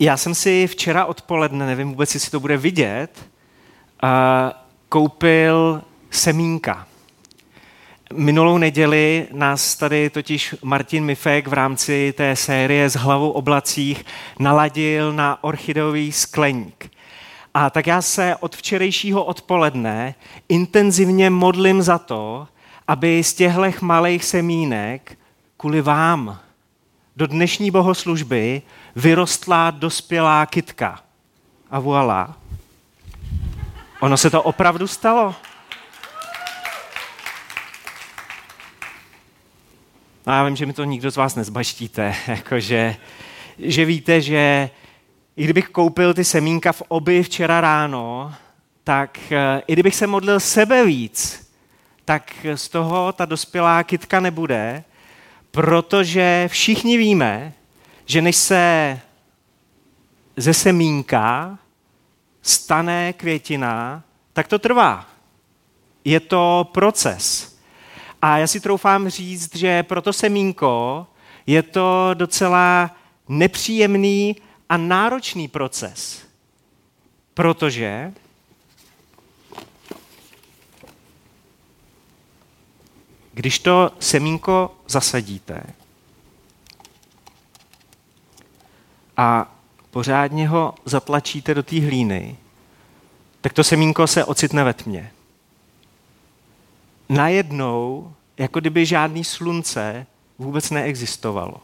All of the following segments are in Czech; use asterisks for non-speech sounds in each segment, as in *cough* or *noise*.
Já jsem si včera odpoledne, nevím vůbec, jestli to bude vidět, koupil semínka. Minulou neděli nás tady totiž Martin Mifek v rámci té série s hlavou oblacích naladil na orchideový skleník. A tak já se od včerejšího odpoledne intenzivně modlím za to, aby z těchto malých semínek kvůli vám do dnešní bohoslužby vyrostlá dospělá kytka. A voilà. Ono se to opravdu stalo. No já vím, že mi to nikdo z vás nezbaštíte, *laughs* jakože, že víte, že i kdybych koupil ty semínka v oby včera ráno, tak eh, i kdybych se modlil sebe víc, tak z toho ta dospělá kytka nebude, protože všichni víme, že než se ze semínka stane květina, tak to trvá. Je to proces. A já si troufám říct, že pro to semínko je to docela nepříjemný a náročný proces. Protože když to semínko zasadíte a pořádně ho zatlačíte do té hlíny, tak to semínko se ocitne ve tmě. Najednou, jako kdyby žádný slunce vůbec neexistovalo.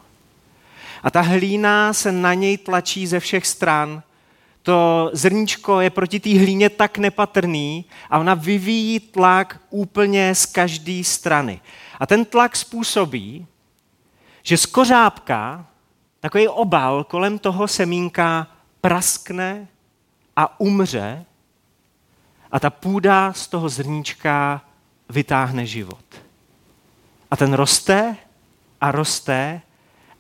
A ta hlína se na něj tlačí ze všech stran. To zrníčko je proti té hlíně tak nepatrný a ona vyvíjí tlak úplně z každé strany. A ten tlak způsobí, že z kořápka takový obal kolem toho semínka praskne a umře a ta půda z toho zrníčka vytáhne život. A ten roste a roste,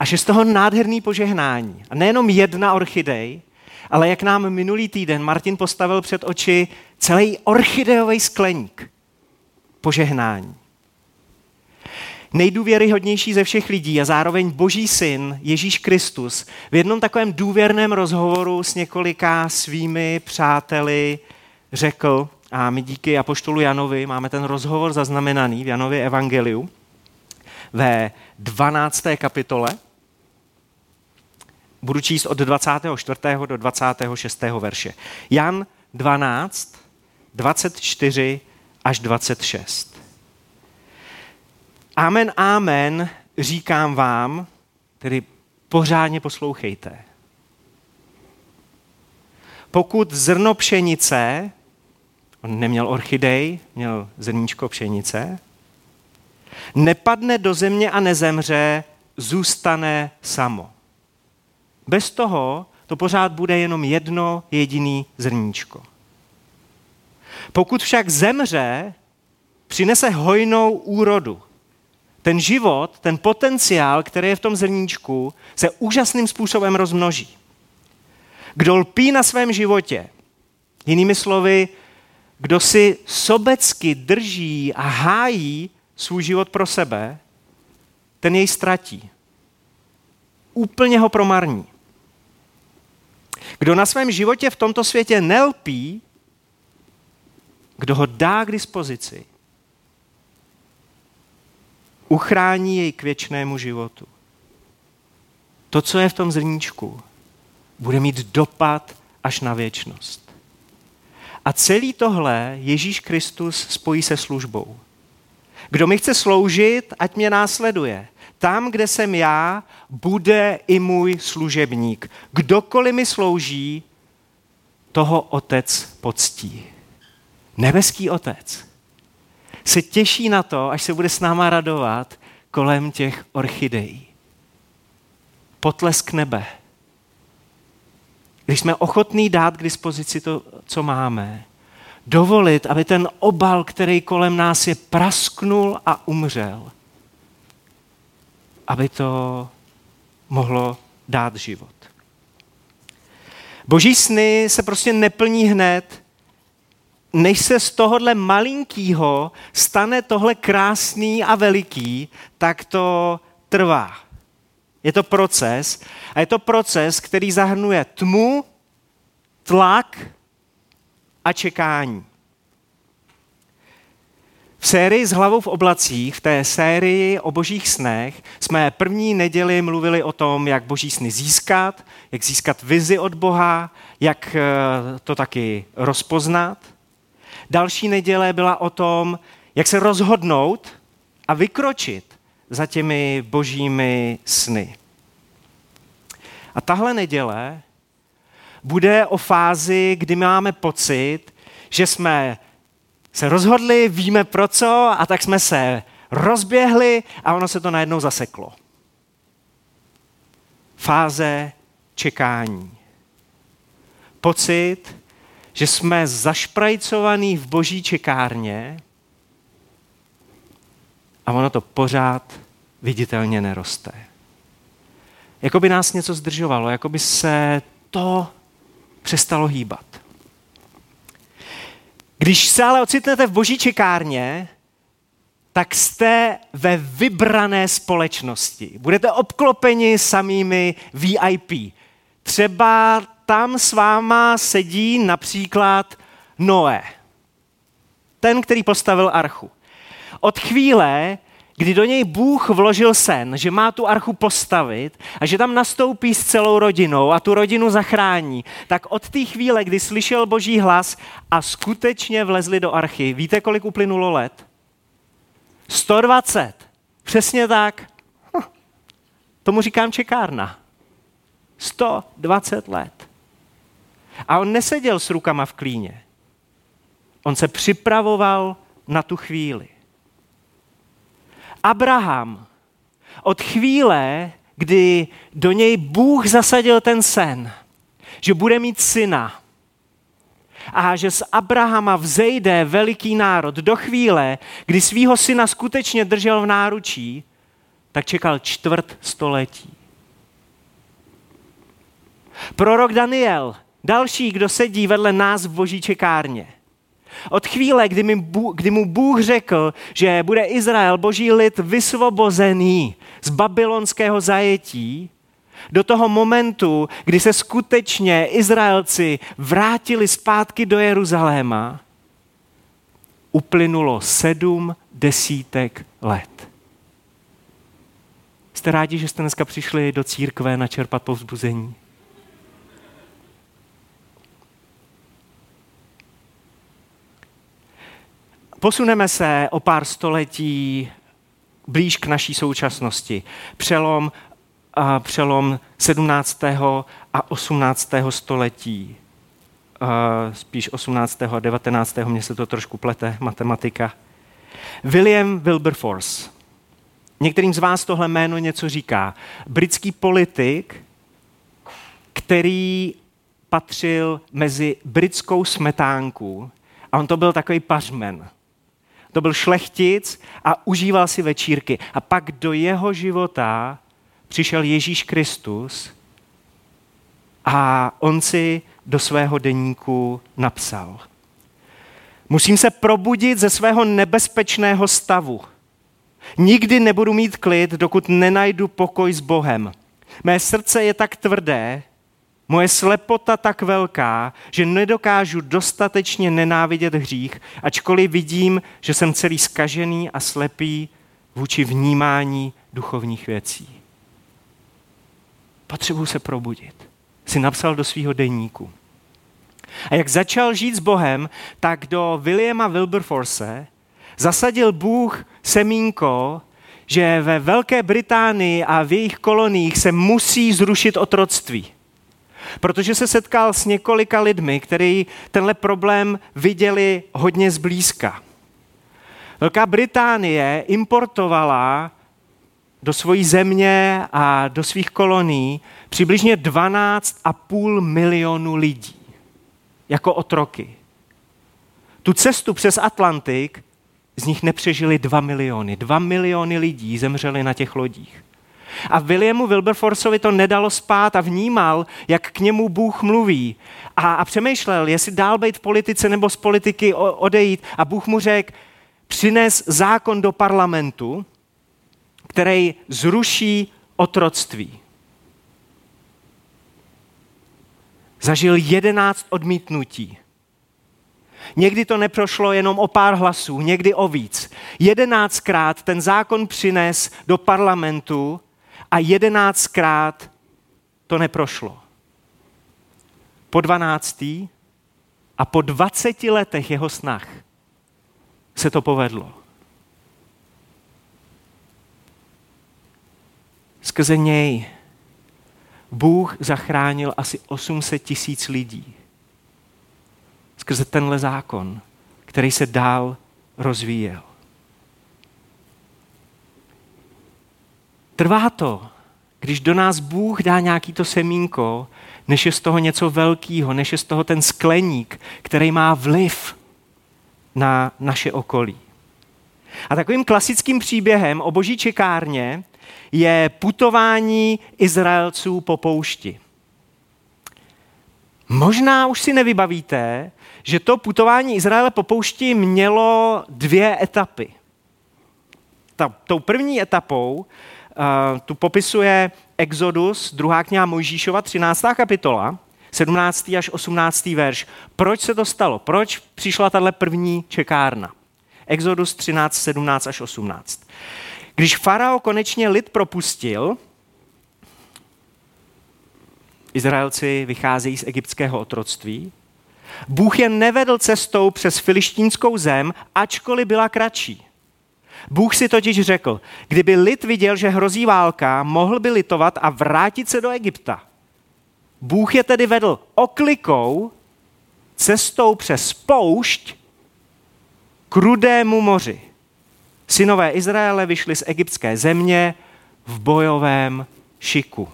až je z toho nádherný požehnání. A nejenom jedna orchidej, ale jak nám minulý týden Martin postavil před oči celý orchideový skleník požehnání nejdůvěryhodnější ze všech lidí a zároveň boží syn Ježíš Kristus v jednom takovém důvěrném rozhovoru s několika svými přáteli řekl, a my díky Apoštolu Janovi máme ten rozhovor zaznamenaný v Janově evangeliu ve 12. kapitole. Budu číst od 24. do 26. verše. Jan 12, 24 až 26. Amen, amen, říkám vám, tedy pořádně poslouchejte. Pokud zrno pšenice, on neměl orchidej, měl zrníčko pšenice, nepadne do země a nezemře, zůstane samo. Bez toho to pořád bude jenom jedno jediný zrníčko. Pokud však zemře, přinese hojnou úrodu ten život, ten potenciál, který je v tom zrníčku, se úžasným způsobem rozmnoží. Kdo lpí na svém životě, jinými slovy, kdo si sobecky drží a hájí svůj život pro sebe, ten jej ztratí. Úplně ho promarní. Kdo na svém životě v tomto světě nelpí, kdo ho dá k dispozici, uchrání jej k věčnému životu. To, co je v tom zrníčku, bude mít dopad až na věčnost. A celý tohle Ježíš Kristus spojí se službou. Kdo mi chce sloužit, ať mě následuje. Tam, kde jsem já, bude i můj služebník. Kdokoliv mi slouží, toho otec poctí. Nebeský otec se těší na to, až se bude s náma radovat kolem těch orchidejí. Potlesk nebe. Když jsme ochotní dát k dispozici to, co máme, dovolit, aby ten obal, který kolem nás je, prasknul a umřel, aby to mohlo dát život. Boží sny se prostě neplní hned, než se z tohohle malinkýho stane tohle krásný a veliký, tak to trvá. Je to proces a je to proces, který zahrnuje tmu, tlak a čekání. V sérii s hlavou v oblacích, v té sérii o božích snech, jsme první neděli mluvili o tom, jak boží sny získat, jak získat vizi od Boha, jak eh, to taky rozpoznat. Další neděle byla o tom, jak se rozhodnout a vykročit za těmi božími sny. A tahle neděle bude o fázi, kdy máme pocit, že jsme se rozhodli, víme pro co, a tak jsme se rozběhli a ono se to najednou zaseklo. Fáze čekání. Pocit, že jsme zašprajcovaný v boží čekárně a ono to pořád viditelně neroste. Jako by nás něco zdržovalo, jako by se to přestalo hýbat. Když se ale ocitnete v boží čekárně, tak jste ve vybrané společnosti. Budete obklopeni samými VIP. Třeba tam s váma sedí například Noé, ten, který postavil archu. Od chvíle, kdy do něj Bůh vložil sen, že má tu archu postavit a že tam nastoupí s celou rodinou a tu rodinu zachrání, tak od té chvíle, kdy slyšel boží hlas a skutečně vlezli do archy, víte, kolik uplynulo let? 120. Přesně tak. Hm. Tomu říkám čekárna. 120 let. A on neseděl s rukama v klíně. On se připravoval na tu chvíli. Abraham od chvíle, kdy do něj Bůh zasadil ten sen, že bude mít syna a že z Abrahama vzejde veliký národ do chvíle, kdy svýho syna skutečně držel v náručí, tak čekal čtvrt století. Prorok Daniel, další, kdo sedí vedle nás v boží čekárně, od chvíle, kdy, mi kdy mu Bůh řekl, že bude Izrael, boží lid, vysvobozený z babylonského zajetí, do toho momentu, kdy se skutečně Izraelci vrátili zpátky do Jeruzaléma, uplynulo sedm desítek let. Jste rádi, že jste dneska přišli do církve načerpat povzbuzení? Posuneme se o pár století blíž k naší současnosti. Přelom, a přelom 17. a 18. století. Spíš 18. a 19. mně se to trošku plete, matematika. William Wilberforce. Některým z vás tohle jméno něco říká. Britský politik, který patřil mezi britskou smetánku a on to byl takový pařmen. To byl šlechtic a užíval si večírky. A pak do jeho života přišel Ježíš Kristus a on si do svého deníku napsal. Musím se probudit ze svého nebezpečného stavu. Nikdy nebudu mít klid, dokud nenajdu pokoj s Bohem. Mé srdce je tak tvrdé, Moje slepota tak velká, že nedokážu dostatečně nenávidět hřích, ačkoliv vidím, že jsem celý skažený a slepý vůči vnímání duchovních věcí. Potřebuji se probudit. Si napsal do svého denníku. A jak začal žít s Bohem, tak do Williama Wilberforce zasadil Bůh semínko, že ve Velké Británii a v jejich koloniích se musí zrušit otroctví protože se setkal s několika lidmi, kteří tenhle problém viděli hodně zblízka. Velká Británie importovala do svojí země a do svých kolonií přibližně 12,5 milionu lidí jako otroky. Tu cestu přes Atlantik z nich nepřežili 2 miliony. 2 miliony lidí zemřeli na těch lodích. A Williamu Wilberforceovi to nedalo spát a vnímal, jak k němu Bůh mluví. A, a přemýšlel, jestli dál být v politice nebo z politiky odejít. A Bůh mu řekl, přines zákon do parlamentu, který zruší otroctví. Zažil jedenáct odmítnutí. Někdy to neprošlo jenom o pár hlasů, někdy o víc. Jedenáctkrát ten zákon přines do parlamentu a jedenáctkrát to neprošlo. Po dvanáctý a po dvaceti letech jeho snah se to povedlo. Skrze něj Bůh zachránil asi 800 tisíc lidí. Skrze tenhle zákon, který se dál rozvíjel. Trvá to, když do nás Bůh dá nějaký to semínko, než je z toho něco velkého, než je z toho ten skleník, který má vliv na naše okolí. A takovým klasickým příběhem o boží čekárně je putování Izraelců po poušti. Možná už si nevybavíte, že to putování Izraele po poušti mělo dvě etapy. Ta, tou první etapou tu popisuje Exodus, druhá kniha Mojžíšova, 13. kapitola, 17. až 18. verš. Proč se to stalo? Proč přišla tahle první čekárna? Exodus 13, 17 až 18. Když farao konečně lid propustil, Izraelci vycházejí z egyptského otroctví, Bůh je nevedl cestou přes filištínskou zem, ačkoliv byla kratší. Bůh si totiž řekl, kdyby lid viděl, že hrozí válka, mohl by litovat a vrátit se do Egypta. Bůh je tedy vedl oklikou cestou přes poušť k rudému moři. Synové Izraele vyšli z egyptské země v bojovém šiku.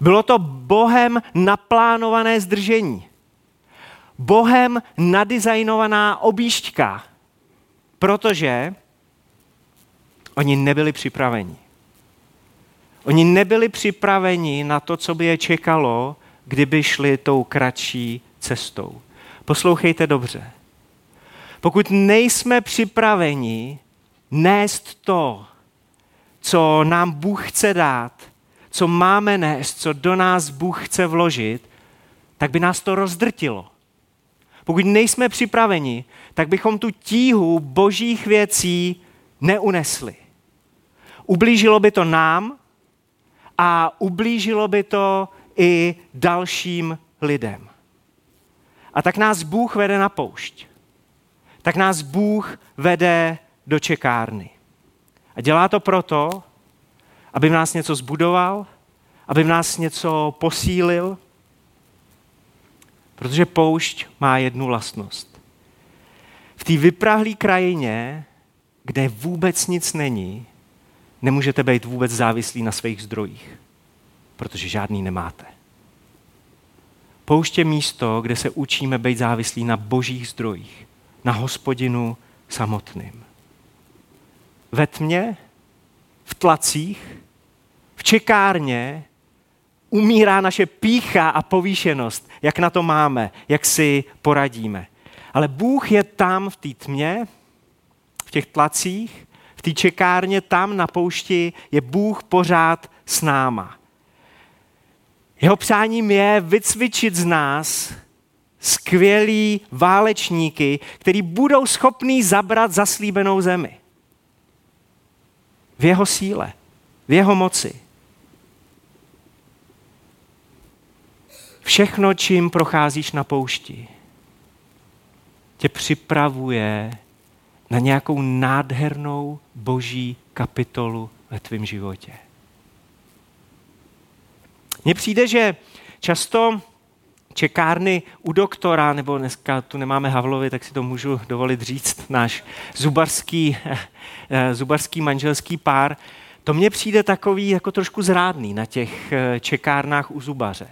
Bylo to Bohem naplánované zdržení. Bohem nadizajnovaná objížďka, protože oni nebyli připraveni. Oni nebyli připraveni na to, co by je čekalo, kdyby šli tou kratší cestou. Poslouchejte dobře. Pokud nejsme připraveni nést to, co nám Bůh chce dát, co máme nést, co do nás Bůh chce vložit, tak by nás to rozdrtilo. Pokud nejsme připraveni, tak bychom tu tíhu božích věcí neunesli. Ublížilo by to nám a ublížilo by to i dalším lidem. A tak nás Bůh vede na poušť tak nás Bůh vede do čekárny. A dělá to proto, aby v nás něco zbudoval, aby v nás něco posílil, protože poušť má jednu vlastnost. V té vyprahlé krajině, kde vůbec nic není, nemůžete být vůbec závislí na svých zdrojích, protože žádný nemáte. Pouště místo, kde se učíme být závislí na božích zdrojích na hospodinu samotným. Ve tmě, v tlacích, v čekárně umírá naše pícha a povýšenost, jak na to máme, jak si poradíme. Ale Bůh je tam v té tmě, v těch tlacích, v té čekárně, tam na poušti je Bůh pořád s náma. Jeho přáním je vycvičit z nás skvělí válečníky, který budou schopní zabrat zaslíbenou zemi. V jeho síle, v jeho moci. Všechno, čím procházíš na poušti, tě připravuje na nějakou nádhernou boží kapitolu ve tvém životě. Mně přijde, že často čekárny u doktora, nebo dneska tu nemáme Havlovi, tak si to můžu dovolit říct, náš zubarský, eh, zubarský manželský pár, to mně přijde takový jako trošku zrádný na těch eh, čekárnách u zubaře.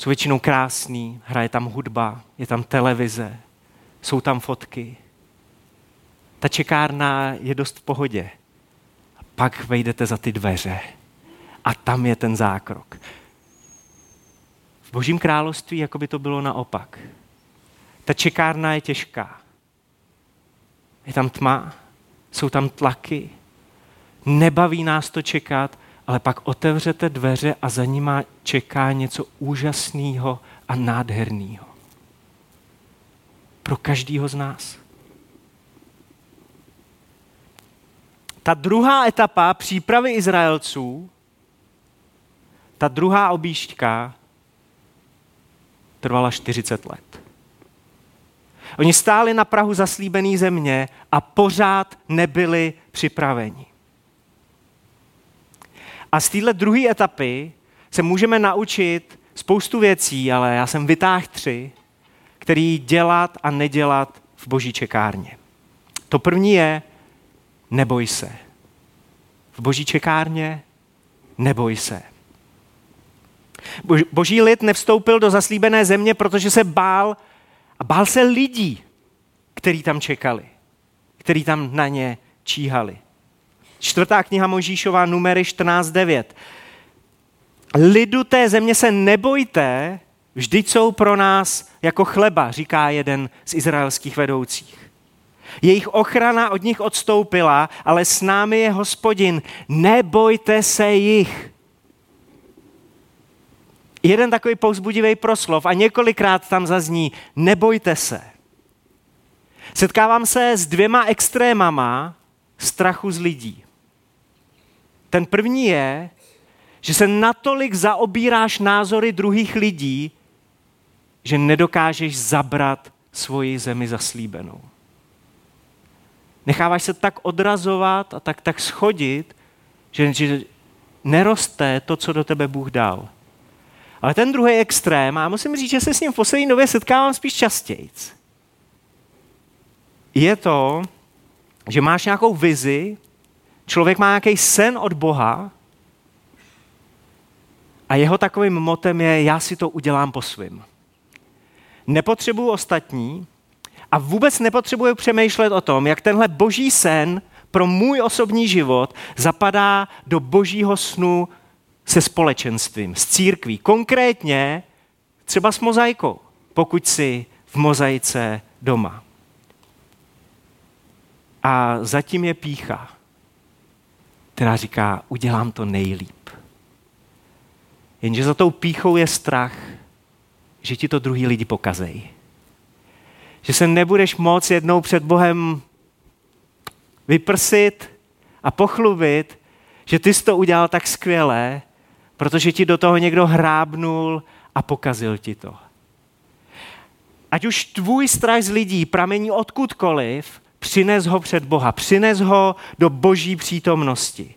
Jsou většinou krásný, hraje tam hudba, je tam televize, jsou tam fotky. Ta čekárna je dost v pohodě. A pak vejdete za ty dveře a tam je ten zákrok. V božím království jako by to bylo naopak. Ta čekárna je těžká. Je tam tma, jsou tam tlaky, nebaví nás to čekat, ale pak otevřete dveře a za nima čeká něco úžasného a nádherného. Pro každého z nás. Ta druhá etapa přípravy Izraelců, ta druhá objížďka, trvala 40 let. Oni stáli na Prahu zaslíbené země a pořád nebyli připraveni. A z téhle druhé etapy se můžeme naučit spoustu věcí, ale já jsem vytáhl tři, který dělat a nedělat v boží čekárně. To první je, neboj se. V boží čekárně neboj se. Boží lid nevstoupil do zaslíbené země, protože se bál a bál se lidí, který tam čekali, který tam na ně číhali. Čtvrtá kniha Možíšová, numery 14.9. Lidu té země se nebojte, vždyť jsou pro nás jako chleba, říká jeden z izraelských vedoucích. Jejich ochrana od nich odstoupila, ale s námi je hospodin. Nebojte se jich. Jeden takový pouzbudivý proslov a několikrát tam zazní, nebojte se. Setkávám se s dvěma extrémama strachu z lidí. Ten první je, že se natolik zaobíráš názory druhých lidí, že nedokážeš zabrat svoji zemi zaslíbenou. Necháváš se tak odrazovat a tak, tak schodit, že, že neroste to, co do tebe Bůh dal. Ale ten druhý extrém, a musím říct, že se s ním v poslední době setkávám spíš častěji, je to, že máš nějakou vizi, člověk má nějaký sen od Boha a jeho takovým motem je, já si to udělám po svým. Nepotřebuju ostatní a vůbec nepotřebuju přemýšlet o tom, jak tenhle boží sen pro můj osobní život zapadá do božího snu se společenstvím, s církví. Konkrétně třeba s mozaikou, pokud si v mozaice doma. A zatím je pícha, která říká, udělám to nejlíp. Jenže za tou píchou je strach, že ti to druhý lidi pokazejí. Že se nebudeš moc jednou před Bohem vyprsit a pochlubit, že ty jsi to udělal tak skvěle, protože ti do toho někdo hrábnul a pokazil ti to. Ať už tvůj strach z lidí pramení odkudkoliv, přines ho před Boha, přines ho do boží přítomnosti.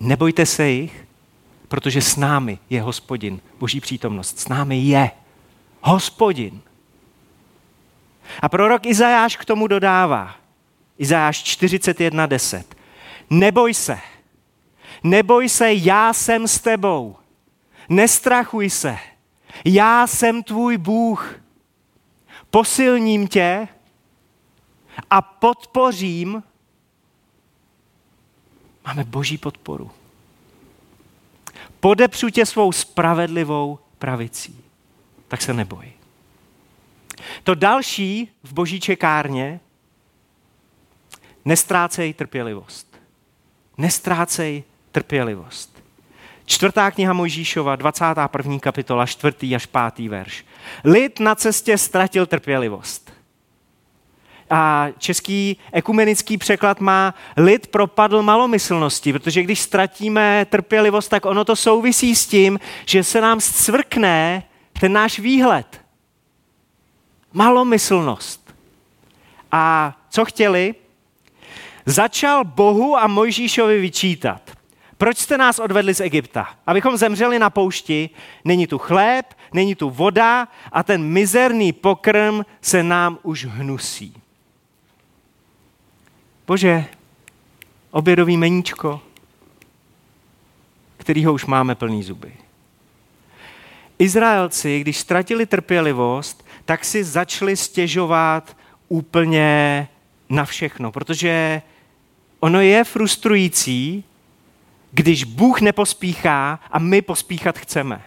Nebojte se jich, protože s námi je hospodin, boží přítomnost. S námi je hospodin. A prorok Izajáš k tomu dodává, Izajáš 41.10. Neboj se, neboj se, já jsem s tebou. Nestrachuj se, já jsem tvůj Bůh. Posilním tě a podpořím. Máme boží podporu. Podepřu tě svou spravedlivou pravicí. Tak se neboj. To další v boží čekárně, nestrácej trpělivost. Nestrácej trpělivost. Čtvrtá kniha Mojžíšova, 21. kapitola, 4. až 5. verš. Lid na cestě ztratil trpělivost. A český ekumenický překlad má lid propadl malomyslnosti, protože když ztratíme trpělivost, tak ono to souvisí s tím, že se nám zcvrkne ten náš výhled. Malomyslnost. A co chtěli? Začal Bohu a Mojžíšovi vyčítat. Proč jste nás odvedli z Egypta? Abychom zemřeli na poušti, není tu chléb, není tu voda a ten mizerný pokrm se nám už hnusí. Bože, obědový meníčko, kterýho už máme plný zuby. Izraelci, když ztratili trpělivost, tak si začali stěžovat úplně na všechno, protože ono je frustrující, když Bůh nepospíchá a my pospíchat chceme.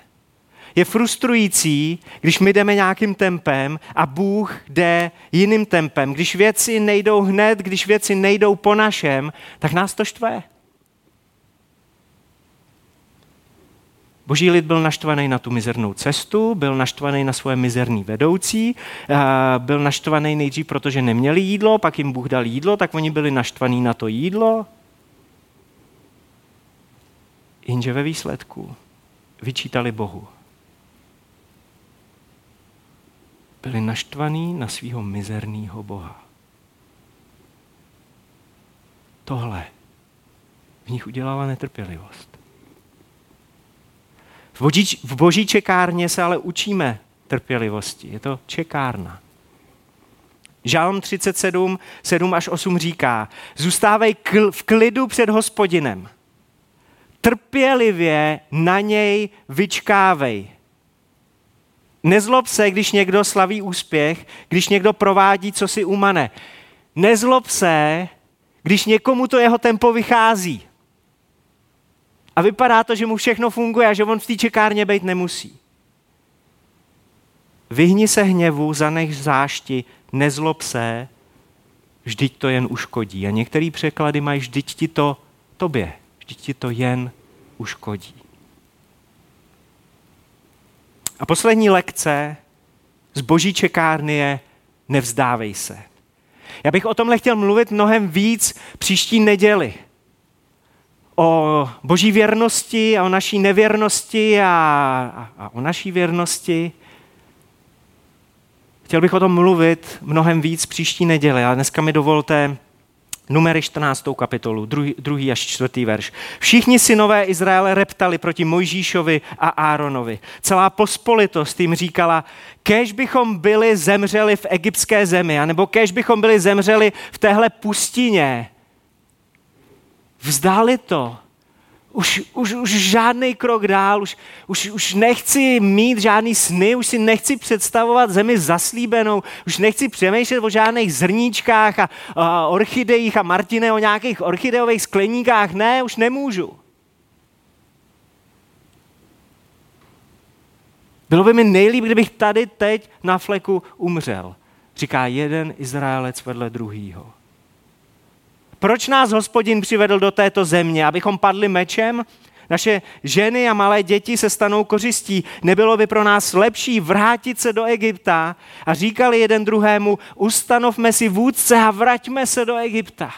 Je frustrující, když my jdeme nějakým tempem a Bůh jde jiným tempem. Když věci nejdou hned, když věci nejdou po našem, tak nás to štve. Boží lid byl naštvaný na tu mizernou cestu, byl naštvaný na svoje mizerný vedoucí, byl naštvaný nejdřív, protože neměli jídlo, pak jim Bůh dal jídlo, tak oni byli naštvaní na to jídlo. Jenže ve výsledku vyčítali Bohu. Byli naštvaní na svého mizerného Boha. Tohle v nich udělala netrpělivost. V boží, v boží čekárně se ale učíme trpělivosti. Je to čekárna. Žálm 37, 7 až 8 říká, zůstávej kl- v klidu před hospodinem. Trpělivě na něj vyčkávej. Nezlob se, když někdo slaví úspěch, když někdo provádí, co si umane. Nezlob se, když někomu to jeho tempo vychází. A vypadá to, že mu všechno funguje a že on v té čekárně být nemusí. Vyhni se hněvu, zanech zášti, nezlob se, vždyť to jen uškodí. A některé překlady mají vždyť ti to tobě, vždyť ti to jen uškodí. A poslední lekce z boží čekárny je nevzdávej se. Já bych o tomhle chtěl mluvit mnohem víc příští neděli o boží věrnosti a o naší nevěrnosti a, a, a o naší věrnosti. Chtěl bych o tom mluvit mnohem víc příští neděli, ale dneska mi dovolte Numery 14. kapitolu, druhý, druhý až čtvrtý verš. Všichni synové Izraele reptali proti Mojžíšovi a Áronovi. Celá pospolitost jim říkala, kež bychom byli zemřeli v egyptské zemi, anebo kež bychom byli zemřeli v téhle pustině, Vzdáli to. Už, už, už žádný krok dál, už, už, už nechci mít žádný sny, už si nechci představovat zemi zaslíbenou, už nechci přemýšlet o žádných zrníčkách a, a orchidejích a Martine o nějakých orchideových skleníkách. Ne, už nemůžu. Bylo by mi nejlíp, kdybych tady teď na fleku umřel, říká jeden Izraelec vedle druhýho. Proč nás hospodin přivedl do této země? Abychom padli mečem? Naše ženy a malé děti se stanou kořistí. Nebylo by pro nás lepší vrátit se do Egypta a říkali jeden druhému, ustanovme si vůdce a vraťme se do Egypta.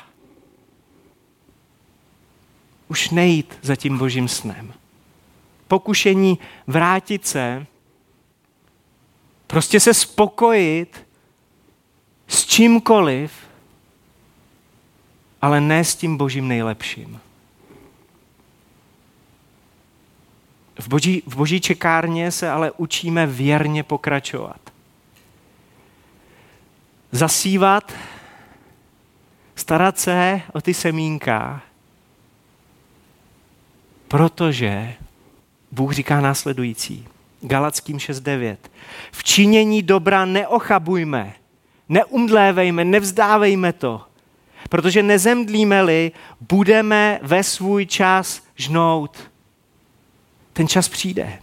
Už nejít za tím božím snem. Pokušení vrátit se, prostě se spokojit s čímkoliv, ale ne s tím božím nejlepším. V boží, v boží čekárně se ale učíme věrně pokračovat. Zasívat, starat se o ty semínka, protože Bůh říká následující. Galackým 6.9. V činění dobra neochabujme, neumdlévejme, nevzdávejme to, Protože nezemdlíme-li, budeme ve svůj čas žnout. Ten čas přijde.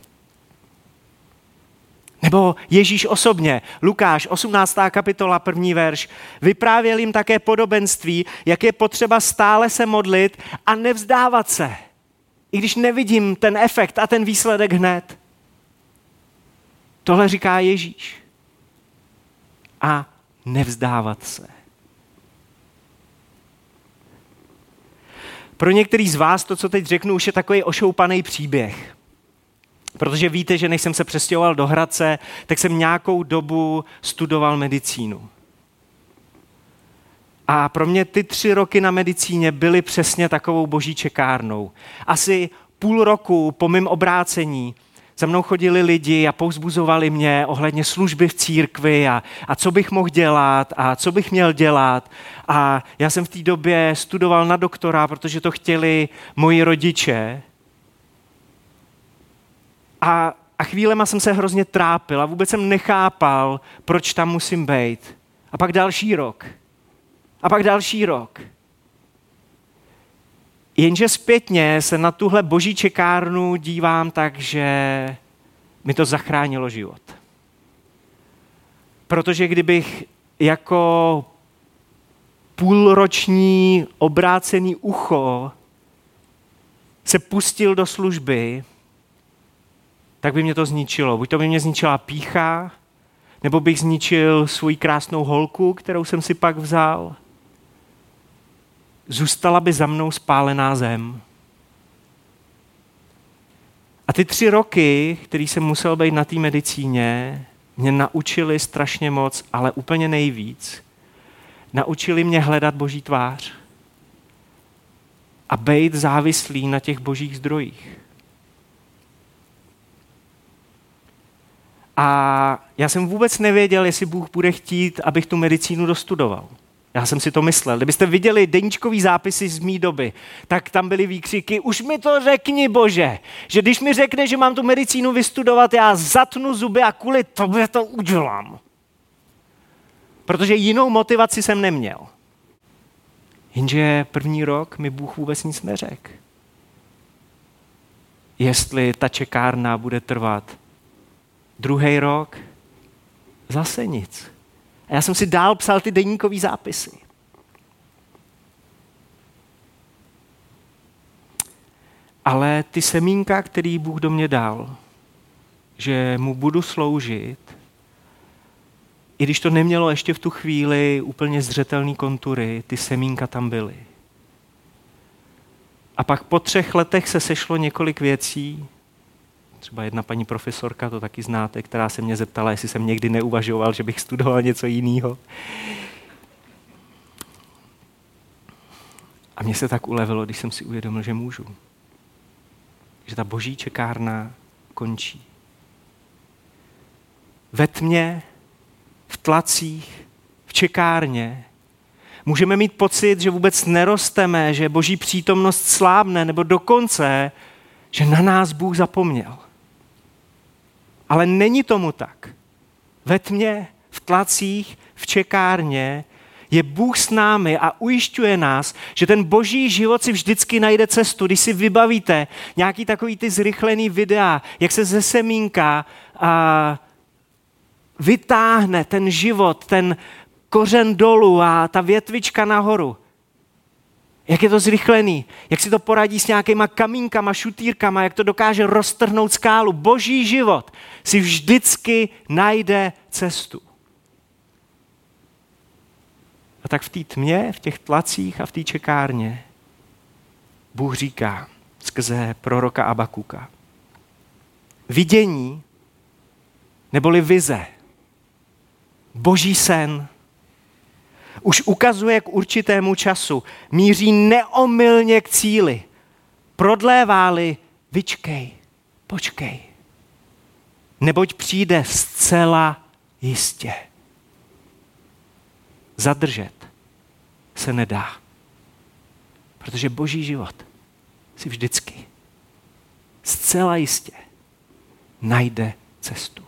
Nebo Ježíš osobně, Lukáš, 18. kapitola, první verš, vyprávěl jim také podobenství, jak je potřeba stále se modlit a nevzdávat se. I když nevidím ten efekt a ten výsledek hned. Tohle říká Ježíš. A nevzdávat se. Pro některý z vás to, co teď řeknu, už je takový ošoupaný příběh. Protože víte, že než jsem se přestěhoval do Hradce, tak jsem nějakou dobu studoval medicínu. A pro mě ty tři roky na medicíně byly přesně takovou boží čekárnou. Asi půl roku po mém obrácení za mnou chodili lidi a pouzbuzovali mě ohledně služby v církvi a, a co bych mohl dělat a co bych měl dělat. A já jsem v té době studoval na doktora, protože to chtěli moji rodiče. A, a chvílema jsem se hrozně trápil a vůbec jsem nechápal, proč tam musím být. A pak další rok. A pak další rok. Jenže zpětně se na tuhle boží čekárnu dívám tak, že mi to zachránilo život. Protože kdybych jako půlroční obrácený ucho se pustil do služby, tak by mě to zničilo. Buď to by mě zničila pícha, nebo bych zničil svou krásnou holku, kterou jsem si pak vzal. Zůstala by za mnou spálená zem. A ty tři roky, který jsem musel být na té medicíně, mě naučili strašně moc, ale úplně nejvíc. Naučili mě hledat boží tvář a být závislý na těch božích zdrojích. A já jsem vůbec nevěděl, jestli Bůh bude chtít, abych tu medicínu dostudoval. Já jsem si to myslel. Kdybyste viděli deníčkový zápisy z mý doby, tak tam byly výkřiky, už mi to řekni, Bože, že když mi řekne, že mám tu medicínu vystudovat, já zatnu zuby a kvůli tobě to udělám. Protože jinou motivaci jsem neměl. Jenže první rok mi Bůh vůbec nic neřekl. Jestli ta čekárna bude trvat druhý rok, zase nic. A já jsem si dál psal ty denníkové zápisy. Ale ty semínka, který Bůh do mě dal, že mu budu sloužit, i když to nemělo ještě v tu chvíli úplně zřetelné kontury, ty semínka tam byly. A pak po třech letech se sešlo několik věcí, Třeba jedna paní profesorka, to taky znáte, která se mě zeptala, jestli jsem někdy neuvažoval, že bych studoval něco jiného. A mně se tak ulevilo, když jsem si uvědomil, že můžu. Že ta boží čekárna končí. Ve tmě, v tlacích, v čekárně můžeme mít pocit, že vůbec nerosteme, že boží přítomnost slábne, nebo dokonce, že na nás Bůh zapomněl. Ale není tomu tak. Ve tmě, v tlacích, v čekárně je Bůh s námi a ujišťuje nás, že ten boží život si vždycky najde cestu. Když si vybavíte nějaký takový ty zrychlený videa, jak se ze semínka a, vytáhne ten život, ten kořen dolů a ta větvička nahoru. Jak je to zrychlený, jak si to poradí s nějakýma kamínkama, šutírkama, jak to dokáže roztrhnout skálu. Boží život si vždycky najde cestu. A tak v té tmě, v těch tlacích a v té čekárně Bůh říká skrze proroka Abakuka. Vidění neboli vize, boží sen, už ukazuje k určitému času, míří neomylně k cíli. Prodléváli, vyčkej, počkej. Neboť přijde zcela jistě. Zadržet se nedá. Protože boží život si vždycky zcela jistě najde cestu.